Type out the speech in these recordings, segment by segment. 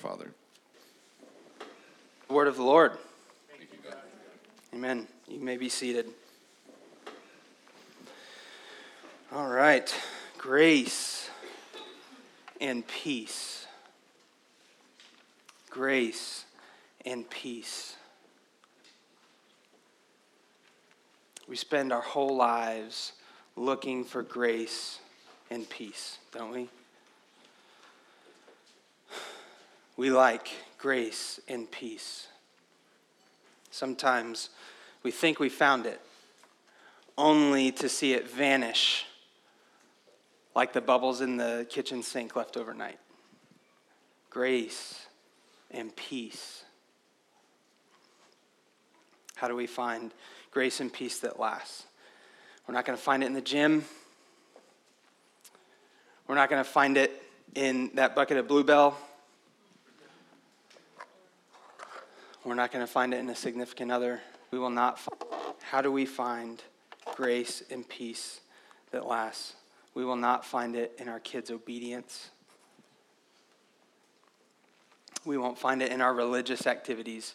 Father. The word of the Lord. Amen. You may be seated. All right. Grace and peace. Grace and peace. We spend our whole lives looking for grace and peace, don't we? We like grace and peace. Sometimes we think we found it, only to see it vanish like the bubbles in the kitchen sink left overnight. Grace and peace. How do we find grace and peace that lasts? We're not going to find it in the gym. We're not going to find it in that bucket of Blue Bell. We're not going to find it in a significant other. We will not. Find. How do we find grace and peace that lasts? We will not find it in our kids' obedience. We won't find it in our religious activities.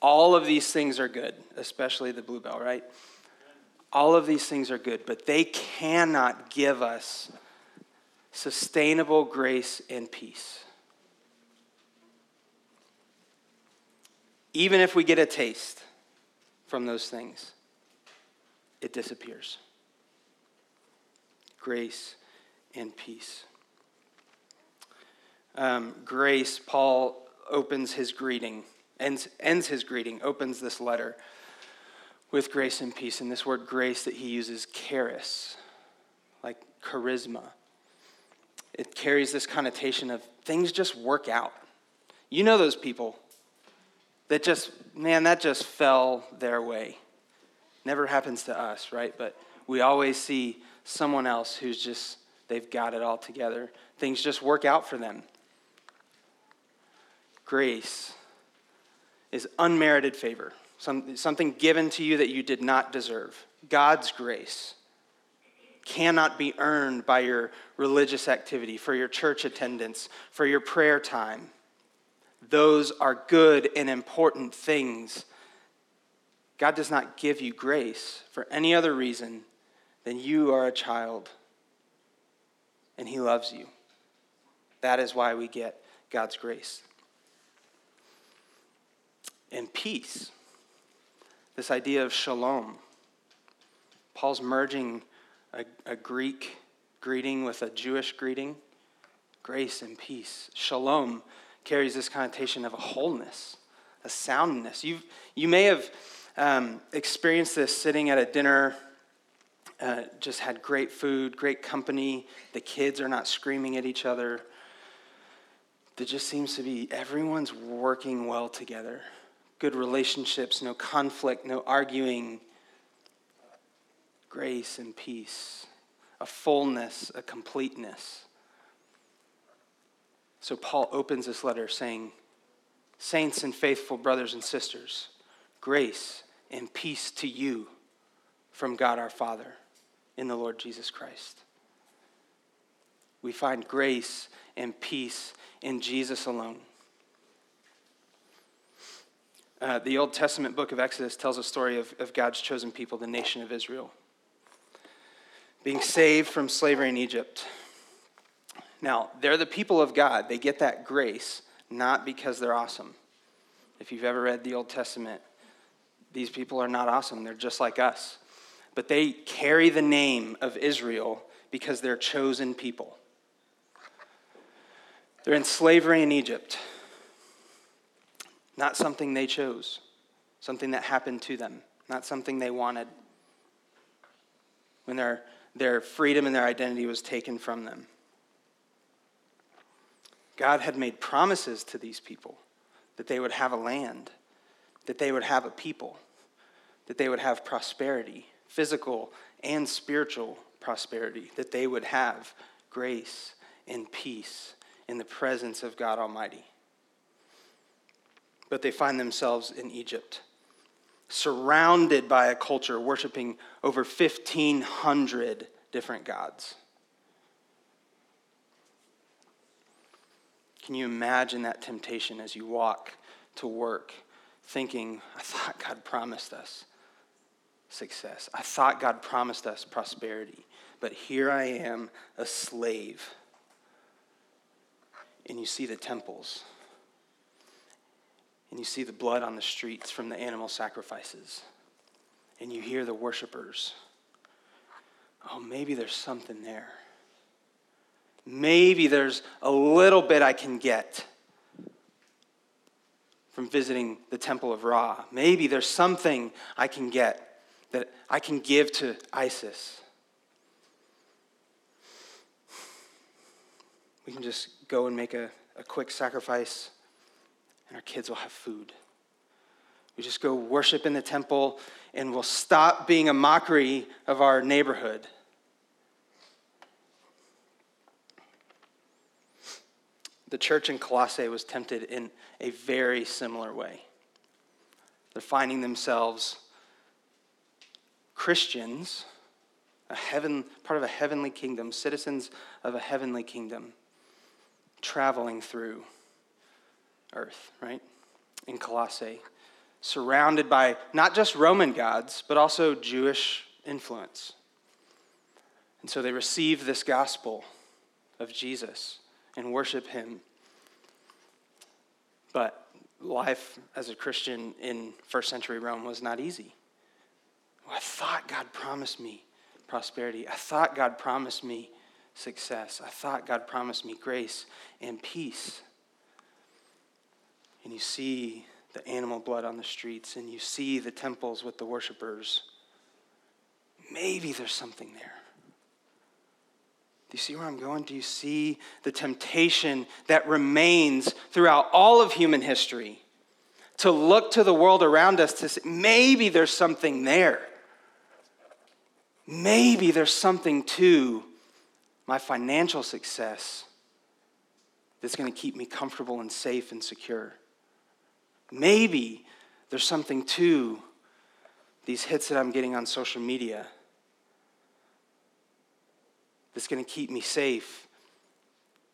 All of these things are good, especially the Blue Bell, right? All of these things are good, but they cannot give us sustainable grace and peace. Even if we get a taste from those things, it disappears. Grace and peace. Um, grace, Paul opens his greeting, ends, ends his greeting, opens this letter with grace and peace. And this word grace that he uses, charis, like charisma. It carries this connotation of things just work out. You know those people that just, man, that just fell their way. Never happens to us, right? But we always see someone else who's just, they've got it all together. Things just work out for them. Grace is unmerited favor, some, something given to you that you did not deserve. God's grace cannot be earned by your religious activity, for your church attendance, for your prayer time. Those are good and important things. God does not give you grace for any other reason than you are a child and He loves you. That is why we get God's grace. And peace, this idea of shalom. Paul's merging a, a Greek greeting with a Jewish greeting grace and peace. Shalom carries this connotation of a wholeness, a soundness. you you may have um, experienced this sitting at a dinner, uh, just had great food, great company. The kids are not screaming at each other. There just seems to be everyone's working well together. Good relationships, no conflict, no arguing. Grace and peace, a fullness, a completeness. So Paul opens this letter saying, Saints and faithful brothers and sisters, grace and peace to you from God our Father in the Lord Jesus Christ. We find grace and peace in Jesus alone. Uh, the Old Testament book of Exodus tells a story of, of God's chosen people, the nation of Israel, being saved from slavery in Egypt. Now, they're the people of God. They get that grace not because they're awesome. If you've ever read the Old Testament, these people are not awesome. They're just like us. But they carry the name of Israel because they're chosen people. They're in slavery in Egypt. Not something they chose, something that happened to them, not something they wanted. When their, their freedom and their identity was taken from them. God had made promises to these people that they would have a land, that they would have a people, that they would have prosperity, physical and spiritual prosperity, that they would have grace and peace in the presence of God Almighty. But they find themselves in Egypt, surrounded by a culture worshiping over 1,500 different gods. Can you imagine that temptation as you walk to work, thinking, I thought God promised us success. I thought God promised us prosperity, but here I am, a slave. And you see the temples, and you see the blood on the streets from the animal sacrifices, and you hear the worshipers. Oh, maybe there's something there. Maybe there's a little bit I can get from visiting the temple of Ra. Maybe there's something I can get that I can give to Isis. We can just go and make a, a quick sacrifice, and our kids will have food. We just go worship in the temple, and we'll stop being a mockery of our neighborhood. The church in Colossae was tempted in a very similar way. They're finding themselves Christians, a heaven, part of a heavenly kingdom, citizens of a heavenly kingdom, traveling through earth, right? In Colossae, surrounded by not just Roman gods, but also Jewish influence. And so they receive this gospel of Jesus and worship Him. But life as a Christian in first century Rome was not easy. I thought God promised me prosperity. I thought God promised me success. I thought God promised me grace and peace. And you see the animal blood on the streets, and you see the temples with the worshipers. Maybe there's something there you see where I'm going? Do you see the temptation that remains throughout all of human history to look to the world around us to say, maybe there's something there? Maybe there's something to my financial success that's going to keep me comfortable and safe and secure. Maybe there's something to these hits that I'm getting on social media that's going to keep me safe,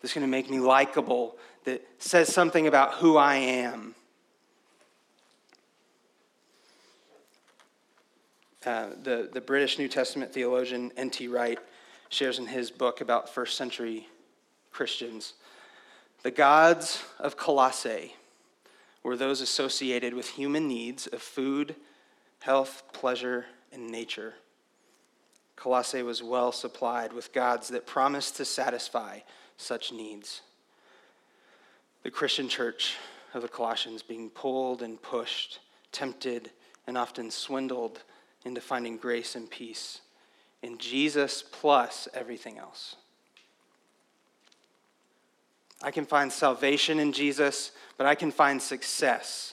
that's going to make me likable, that says something about who I am. Uh, the, the British New Testament theologian N.T. Wright shares in his book about first century Christians. The gods of Colossae were those associated with human needs of food, health, pleasure, and nature. Colossae was well supplied with gods that promised to satisfy such needs. The Christian church of the Colossians being pulled and pushed, tempted, and often swindled into finding grace and peace in Jesus plus everything else. I can find salvation in Jesus, but I can find success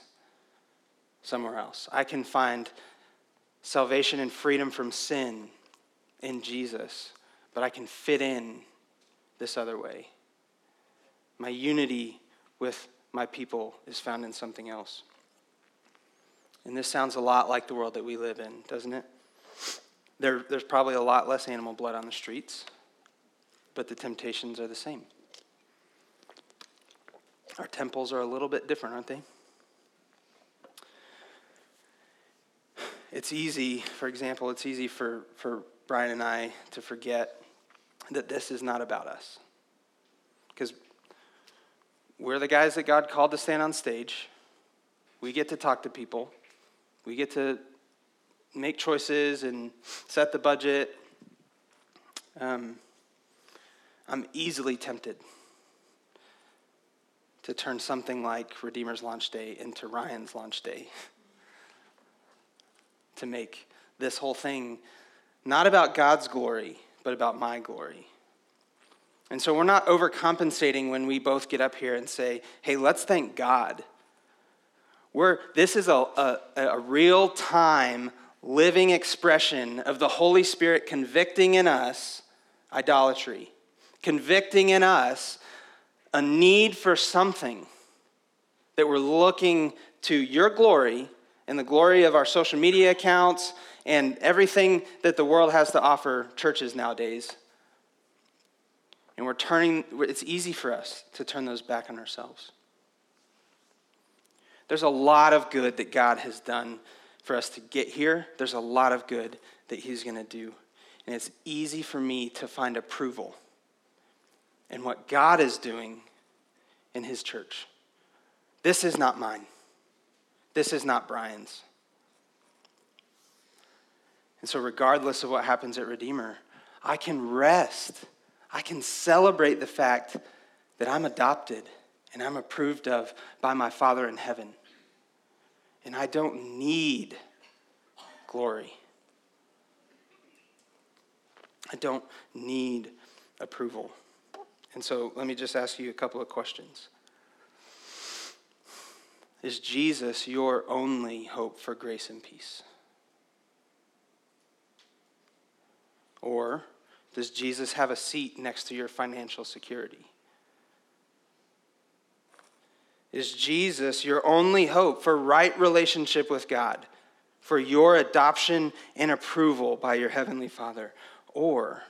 somewhere else. I can find salvation and freedom from sin in Jesus, but I can fit in this other way. My unity with my people is found in something else. And this sounds a lot like the world that we live in, doesn't it? There, there's probably a lot less animal blood on the streets, but the temptations are the same. Our temples are a little bit different, aren't they? It's easy, for example, it's easy for, for Brian and I to forget that this is not about us. Because we're the guys that God called to stand on stage. We get to talk to people. We get to make choices and set the budget. Um, I'm easily tempted to turn something like Redeemer's launch day into Ryan's launch day. to make this whole thing not about God's glory, but about my glory. And so we're not overcompensating when we both get up here and say, hey, let's thank God. We're, this is a, a, a real time living expression of the Holy Spirit convicting in us idolatry, convicting in us a need for something that we're looking to your glory and the glory of our social media accounts and everything that the world has to offer churches nowadays. And we're turning, it's easy for us to turn those back on ourselves. There's a lot of good that God has done for us to get here. There's a lot of good that He's going to do. And it's easy for me to find approval in what God is doing in His church. This is not mine. This is not Brian's. And so, regardless of what happens at Redeemer, I can rest. I can celebrate the fact that I'm adopted and I'm approved of by my Father in heaven. And I don't need glory. I don't need approval. And so let me just ask you a couple of questions. Is Jesus your only hope for grace and peace? Or does Jesus have a seat next to your financial security? Is Jesus your only hope for right relationship with God, for your adoption and approval by your Heavenly Father? Or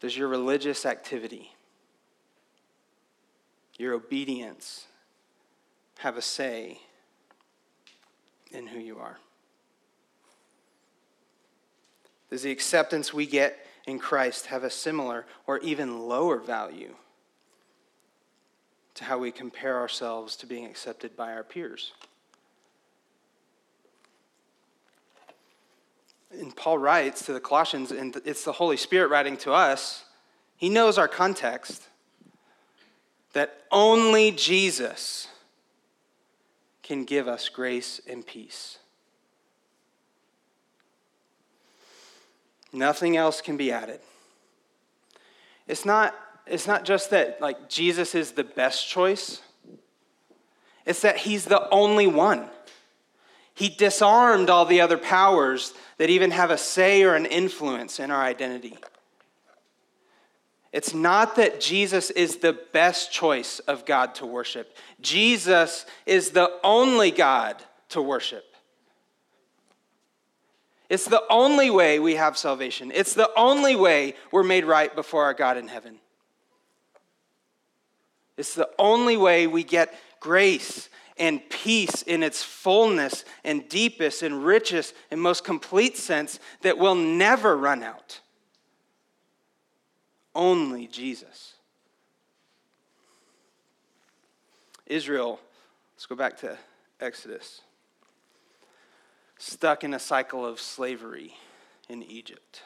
does your religious activity, your obedience, have a say in who you are? Does the acceptance we get in Christ have a similar or even lower value to how we compare ourselves to being accepted by our peers. And Paul writes to the Colossians, and it's the Holy Spirit writing to us. He knows our context that only Jesus can give us grace and peace. Nothing else can be added. It's not it's not just that like Jesus is the best choice. It's that he's the only one. He disarmed all the other powers that even have a say or an influence in our identity. It's not that Jesus is the best choice of God to worship. Jesus is the only God to worship. It's the only way we have salvation. It's the only way we're made right before our God in heaven. It's the only way we get grace and peace in its fullness and deepest and richest and most complete sense that will never run out. Only Jesus. Israel, let's go back to Exodus, stuck in a cycle of slavery in Egypt,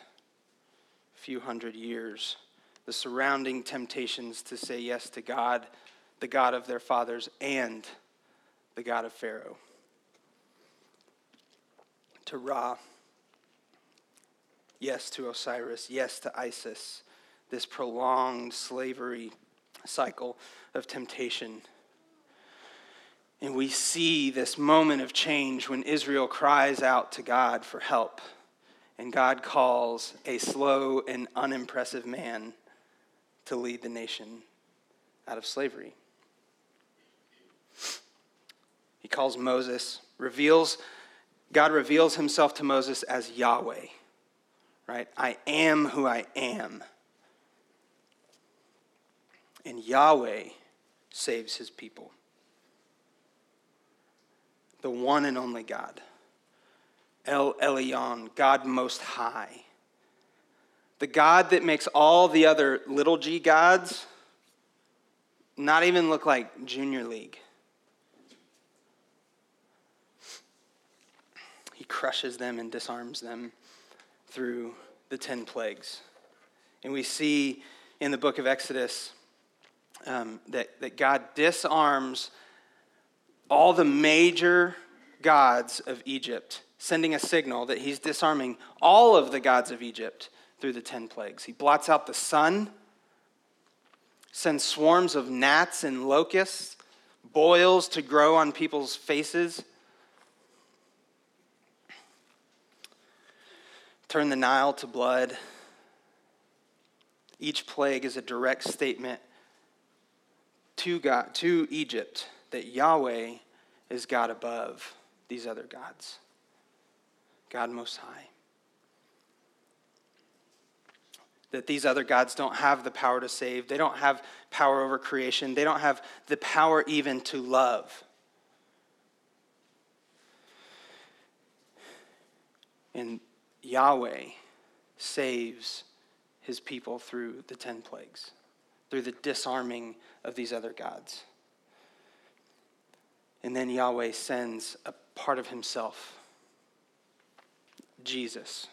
a few hundred years. The surrounding temptations to say yes to God, the God of their fathers, and the God of Pharaoh. To Ra, yes to Osiris, yes to Isis, this prolonged slavery cycle of temptation. And we see this moment of change when Israel cries out to God for help, and God calls a slow and unimpressive man to lead the nation out of slavery. He calls Moses, reveals, God reveals himself to Moses as Yahweh, right? I am who I am. And Yahweh saves his people. The one and only God. El Elyon, God Most High the God that makes all the other little g gods not even look like Junior League. He crushes them and disarms them through the 10 plagues. And we see in the book of Exodus um, that, that God disarms all the major gods of Egypt, sending a signal that he's disarming all of the gods of Egypt through the 10 plagues. He blots out the sun, sends swarms of gnats and locusts, boils to grow on people's faces. Turn the Nile to blood. Each plague is a direct statement to God, to Egypt, that Yahweh is God above these other gods, God Most High. that these other gods don't have the power to save, they don't have power over creation, they don't have the power even to love. And Yahweh saves his people through the 10 plagues, through the disarming of these other gods. And then Yahweh sends a part of himself, Jesus.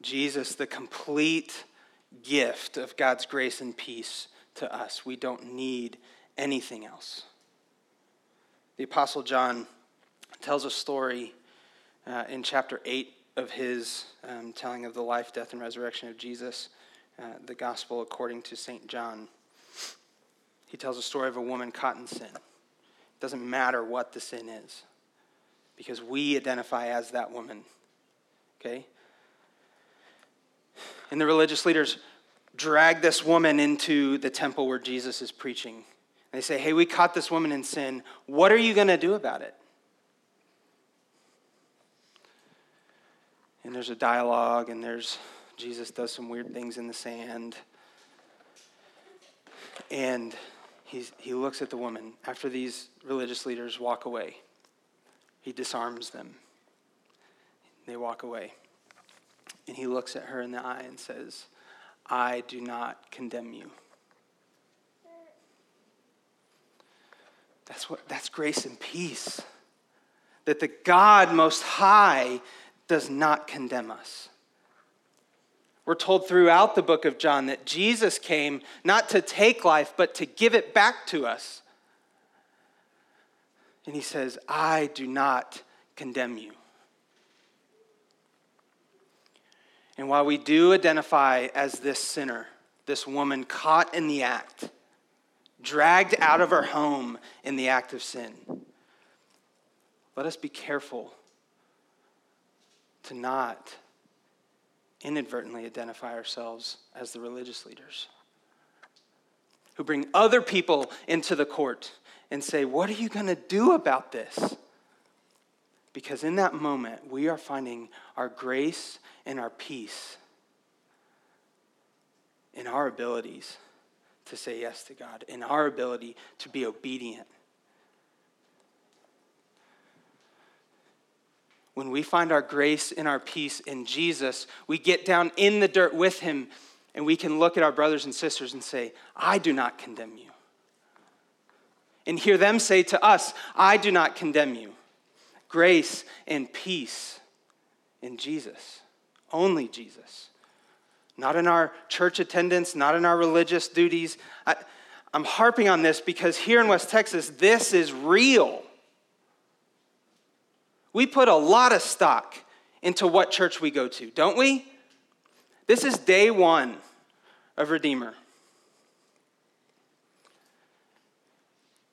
Jesus, the complete gift of God's grace and peace to us. We don't need anything else. The Apostle John tells a story uh, in chapter 8 of his um, telling of the life, death, and resurrection of Jesus, uh, the gospel according to St. John. He tells a story of a woman caught in sin. It doesn't matter what the sin is, because we identify as that woman. Okay? And the religious leaders drag this woman into the temple where Jesus is preaching. They say, Hey, we caught this woman in sin. What are you going to do about it? And there's a dialogue, and there's Jesus does some weird things in the sand. And he's, he looks at the woman after these religious leaders walk away. He disarms them. They walk away. And he looks at her in the eye and says, I do not condemn you. That's, what, that's grace and peace. That the God Most High does not condemn us. We're told throughout the book of John that Jesus came not to take life, but to give it back to us. And he says, I do not condemn you. And while we do identify as this sinner, this woman caught in the act, dragged out of her home in the act of sin, let us be careful to not inadvertently identify ourselves as the religious leaders who bring other people into the court and say, What are you going to do about this? Because in that moment, we are finding our grace and our peace in our abilities to say yes to God, in our ability to be obedient. When we find our grace and our peace in Jesus, we get down in the dirt with Him and we can look at our brothers and sisters and say, I do not condemn you. And hear them say to us, I do not condemn you grace and peace in Jesus, only Jesus. Not in our church attendance, not in our religious duties. I, I'm harping on this because here in West Texas, this is real. We put a lot of stock into what church we go to, don't we? This is day one of Redeemer.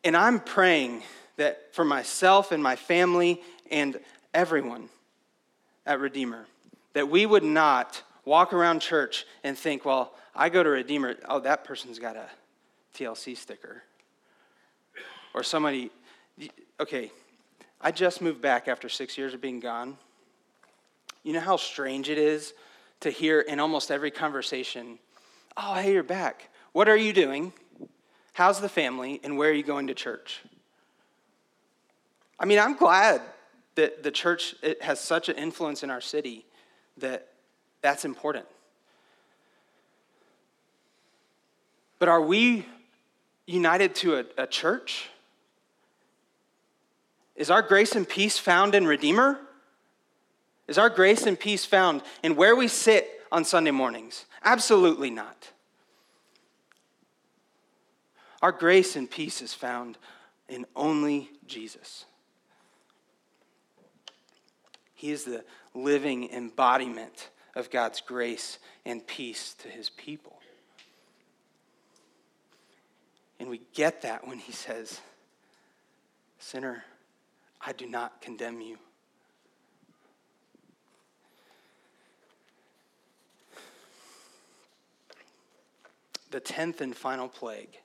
And I'm praying that for myself and my family and everyone at Redeemer, that we would not walk around church and think, well, I go to Redeemer, oh, that person's got a TLC sticker. Or somebody, okay, I just moved back after six years of being gone. You know how strange it is to hear in almost every conversation, oh, hey, you're back. What are you doing? How's the family? And where are you going to church? I mean, I'm glad that the church has such an influence in our city that that's important. But are we united to a, a church? Is our grace and peace found in Redeemer? Is our grace and peace found in where we sit on Sunday mornings? Absolutely not. Our grace and peace is found in only Jesus. He is the living embodiment of God's grace and peace to his people. And we get that when he says, Sinner, I do not condemn you. The tenth and final plague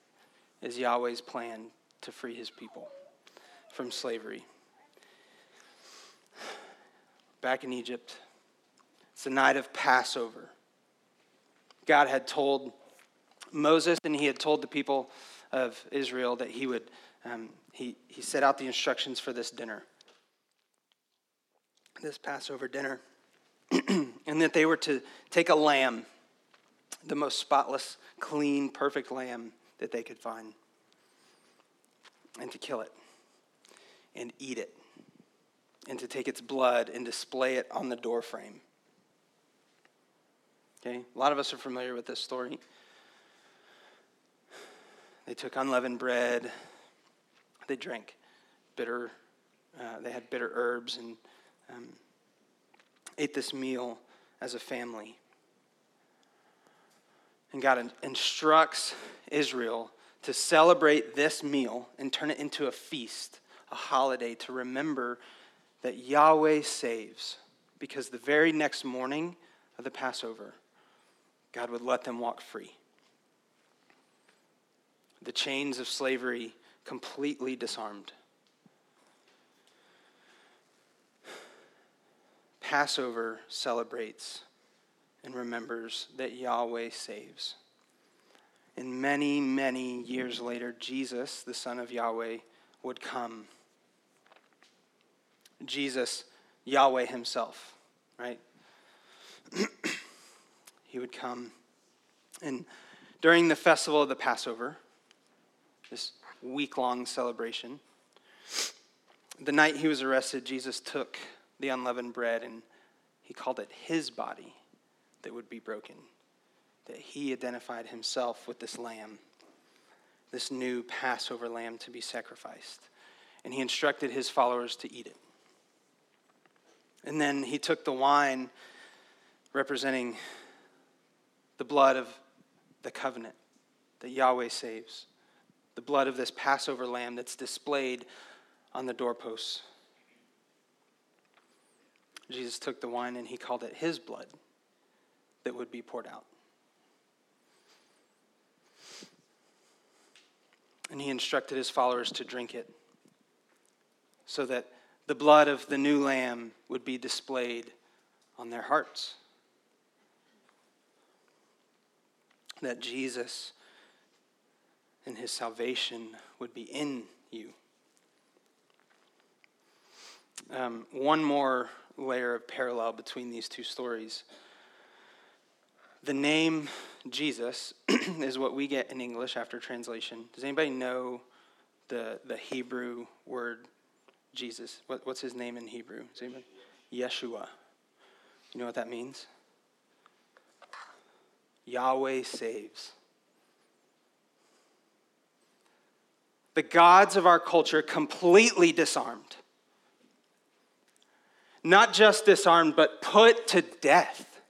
is Yahweh's plan to free his people from slavery back in Egypt, It's the night of Passover. God had told Moses and he had told the people of Israel that he would, um, he, he set out the instructions for this dinner, this Passover dinner, and that they were to take a lamb, the most spotless, clean, perfect lamb that they could find, and to kill it and eat it, and to take its blood and display it on the doorframe. Okay, a lot of us are familiar with this story. They took unleavened bread. They drank bitter, uh, they had bitter herbs and um, ate this meal as a family. And God instructs Israel to celebrate this meal and turn it into a feast, a holiday to remember that Yahweh saves. Because the very next morning of the Passover, God would let them walk free the chains of slavery completely disarmed. Passover celebrates and remembers that Yahweh saves. And many, many years later, Jesus, the Son of Yahweh, would come. Jesus, Yahweh Himself, right? he would come. And during the festival of the Passover, this week long celebration. The night he was arrested, Jesus took the unleavened bread and he called it his body that would be broken. That he identified himself with this lamb, this new Passover lamb to be sacrificed. And he instructed his followers to eat it. And then he took the wine representing the blood of the covenant that Yahweh saves the blood of this Passover lamb that's displayed on the doorposts. Jesus took the wine and he called it his blood that would be poured out. And he instructed his followers to drink it so that the blood of the new lamb would be displayed on their hearts. That Jesus and his salvation would be in you. Um, one more layer of parallel between these two stories. The name Jesus is what we get in English after translation. Does anybody know the, the Hebrew word Jesus? What, what's his name in Hebrew? Anybody? Yeshua. You know what that means? Yahweh saves. The gods of our culture completely disarmed. Not just disarmed, but put to death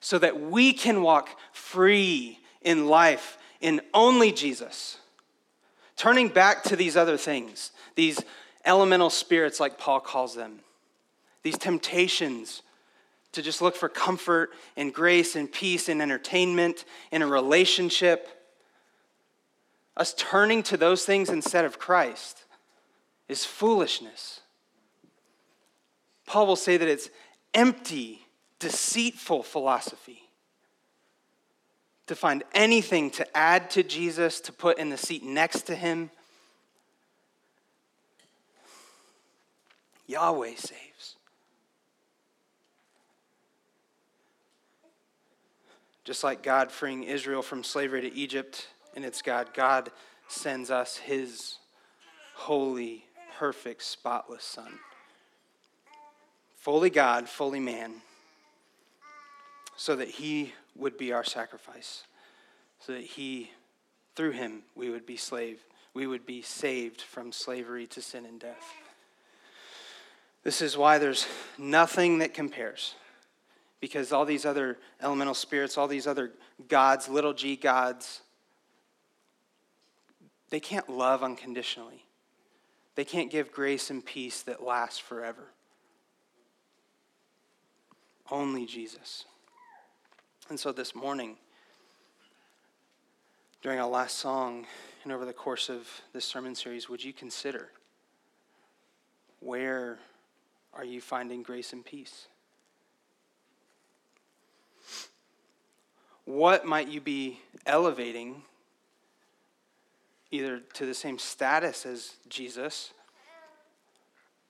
so that we can walk free in life in only Jesus. Turning back to these other things, these elemental spirits, like Paul calls them, these temptations to just look for comfort and grace and peace and entertainment in a relationship us turning to those things instead of Christ is foolishness. Paul will say that it's empty, deceitful philosophy. To find anything to add to Jesus, to put in the seat next to him. Yahweh saves. Just like God freeing Israel from slavery to Egypt and it's God. God sends us his holy, perfect, spotless Son. Fully God, fully man, so that he would be our sacrifice, so that he, through him, we would be slave, we would be saved from slavery to sin and death. This is why there's nothing that compares. Because all these other elemental spirits, all these other gods, little g gods, they can't love unconditionally. They can't give grace and peace that lasts forever. Only Jesus. And so this morning, during our last song and over the course of this sermon series, would you consider where are you finding grace and peace? what might you be elevating either to the same status as Jesus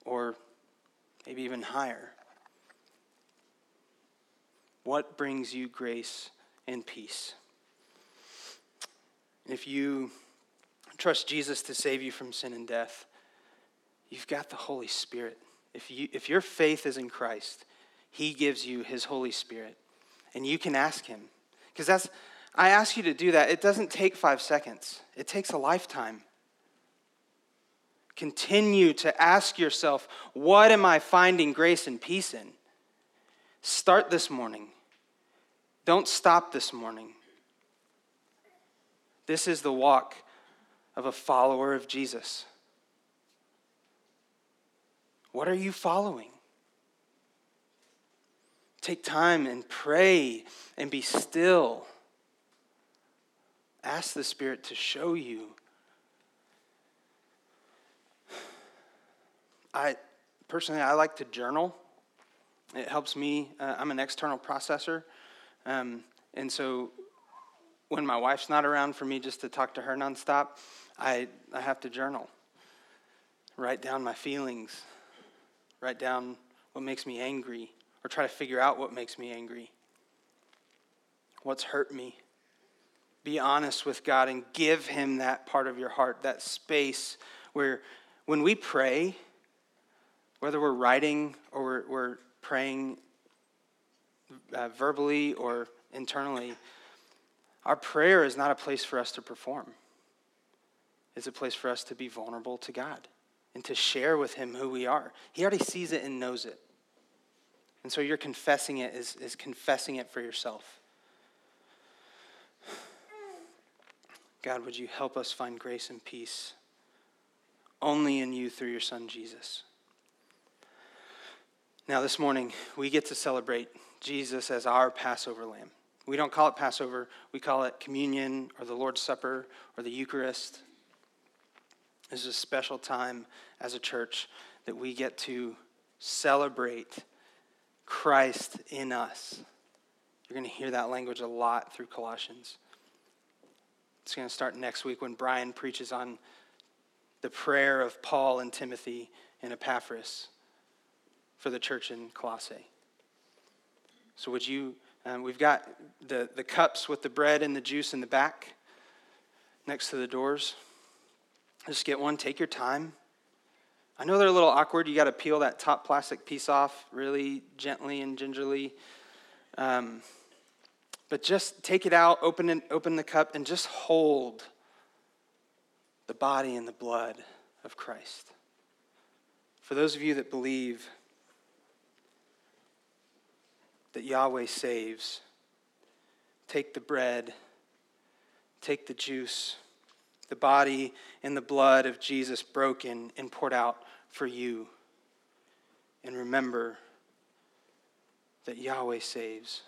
or maybe even higher? What brings you grace and peace? If you trust Jesus to save you from sin and death, you've got the Holy Spirit. If, you, if your faith is in Christ, He gives you His Holy Spirit. And you can ask Him. Because that's, I ask you to do that. It doesn't take five seconds, it takes a lifetime. Continue to ask yourself, what am I finding grace and peace in? Start this morning. Don't stop this morning. This is the walk of a follower of Jesus. What are you following? Take time and pray and be still. Ask the Spirit to show you. I personally, I like to journal. It helps me. Uh, I'm an external processor. Um, and so when my wife's not around for me just to talk to her nonstop, I, I have to journal. Write down my feelings, write down what makes me angry, or try to figure out what makes me angry. What's hurt me? Be honest with God and give Him that part of your heart, that space where when we pray, whether we're writing or we're, we're praying uh, verbally or internally, our prayer is not a place for us to perform. It's a place for us to be vulnerable to God and to share with Him who we are. He already sees it and knows it. And so you're confessing it is, is confessing it for yourself. God, would you help us find grace and peace only in you through your Son, Jesus? Now, this morning, we get to celebrate Jesus as our Passover lamb. We don't call it Passover, we call it communion or the Lord's Supper or the Eucharist. This is a special time as a church that we get to celebrate Christ in us. You're going to hear that language a lot through Colossians. It's going to start next week when Brian preaches on the prayer of Paul and Timothy and Epaphras for the church in Colossae. So, would you um, we've got the, the cups with the bread and the juice in the back next to the doors. Just get one, take your time. I know they're a little awkward. You got to peel that top plastic piece off really gently and gingerly. Um, but just take it out, open, it, open the cup, and just hold the body and the blood of Christ. For those of you that believe that Yahweh saves. Take the bread, take the juice, the body and the blood of Jesus broken and poured out for you. And remember that Yahweh saves.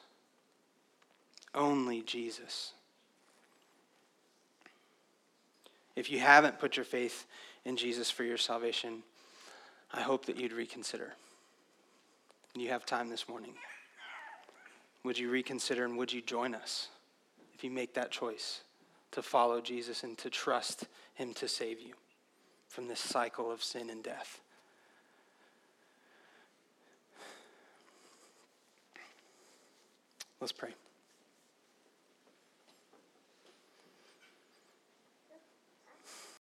Only Jesus. If you haven't put your faith in Jesus for your salvation, I hope that you'd reconsider. You have time this morning. Would you reconsider and would you join us if you make that choice to follow Jesus and to trust Him to save you from this cycle of sin and death? Let's pray.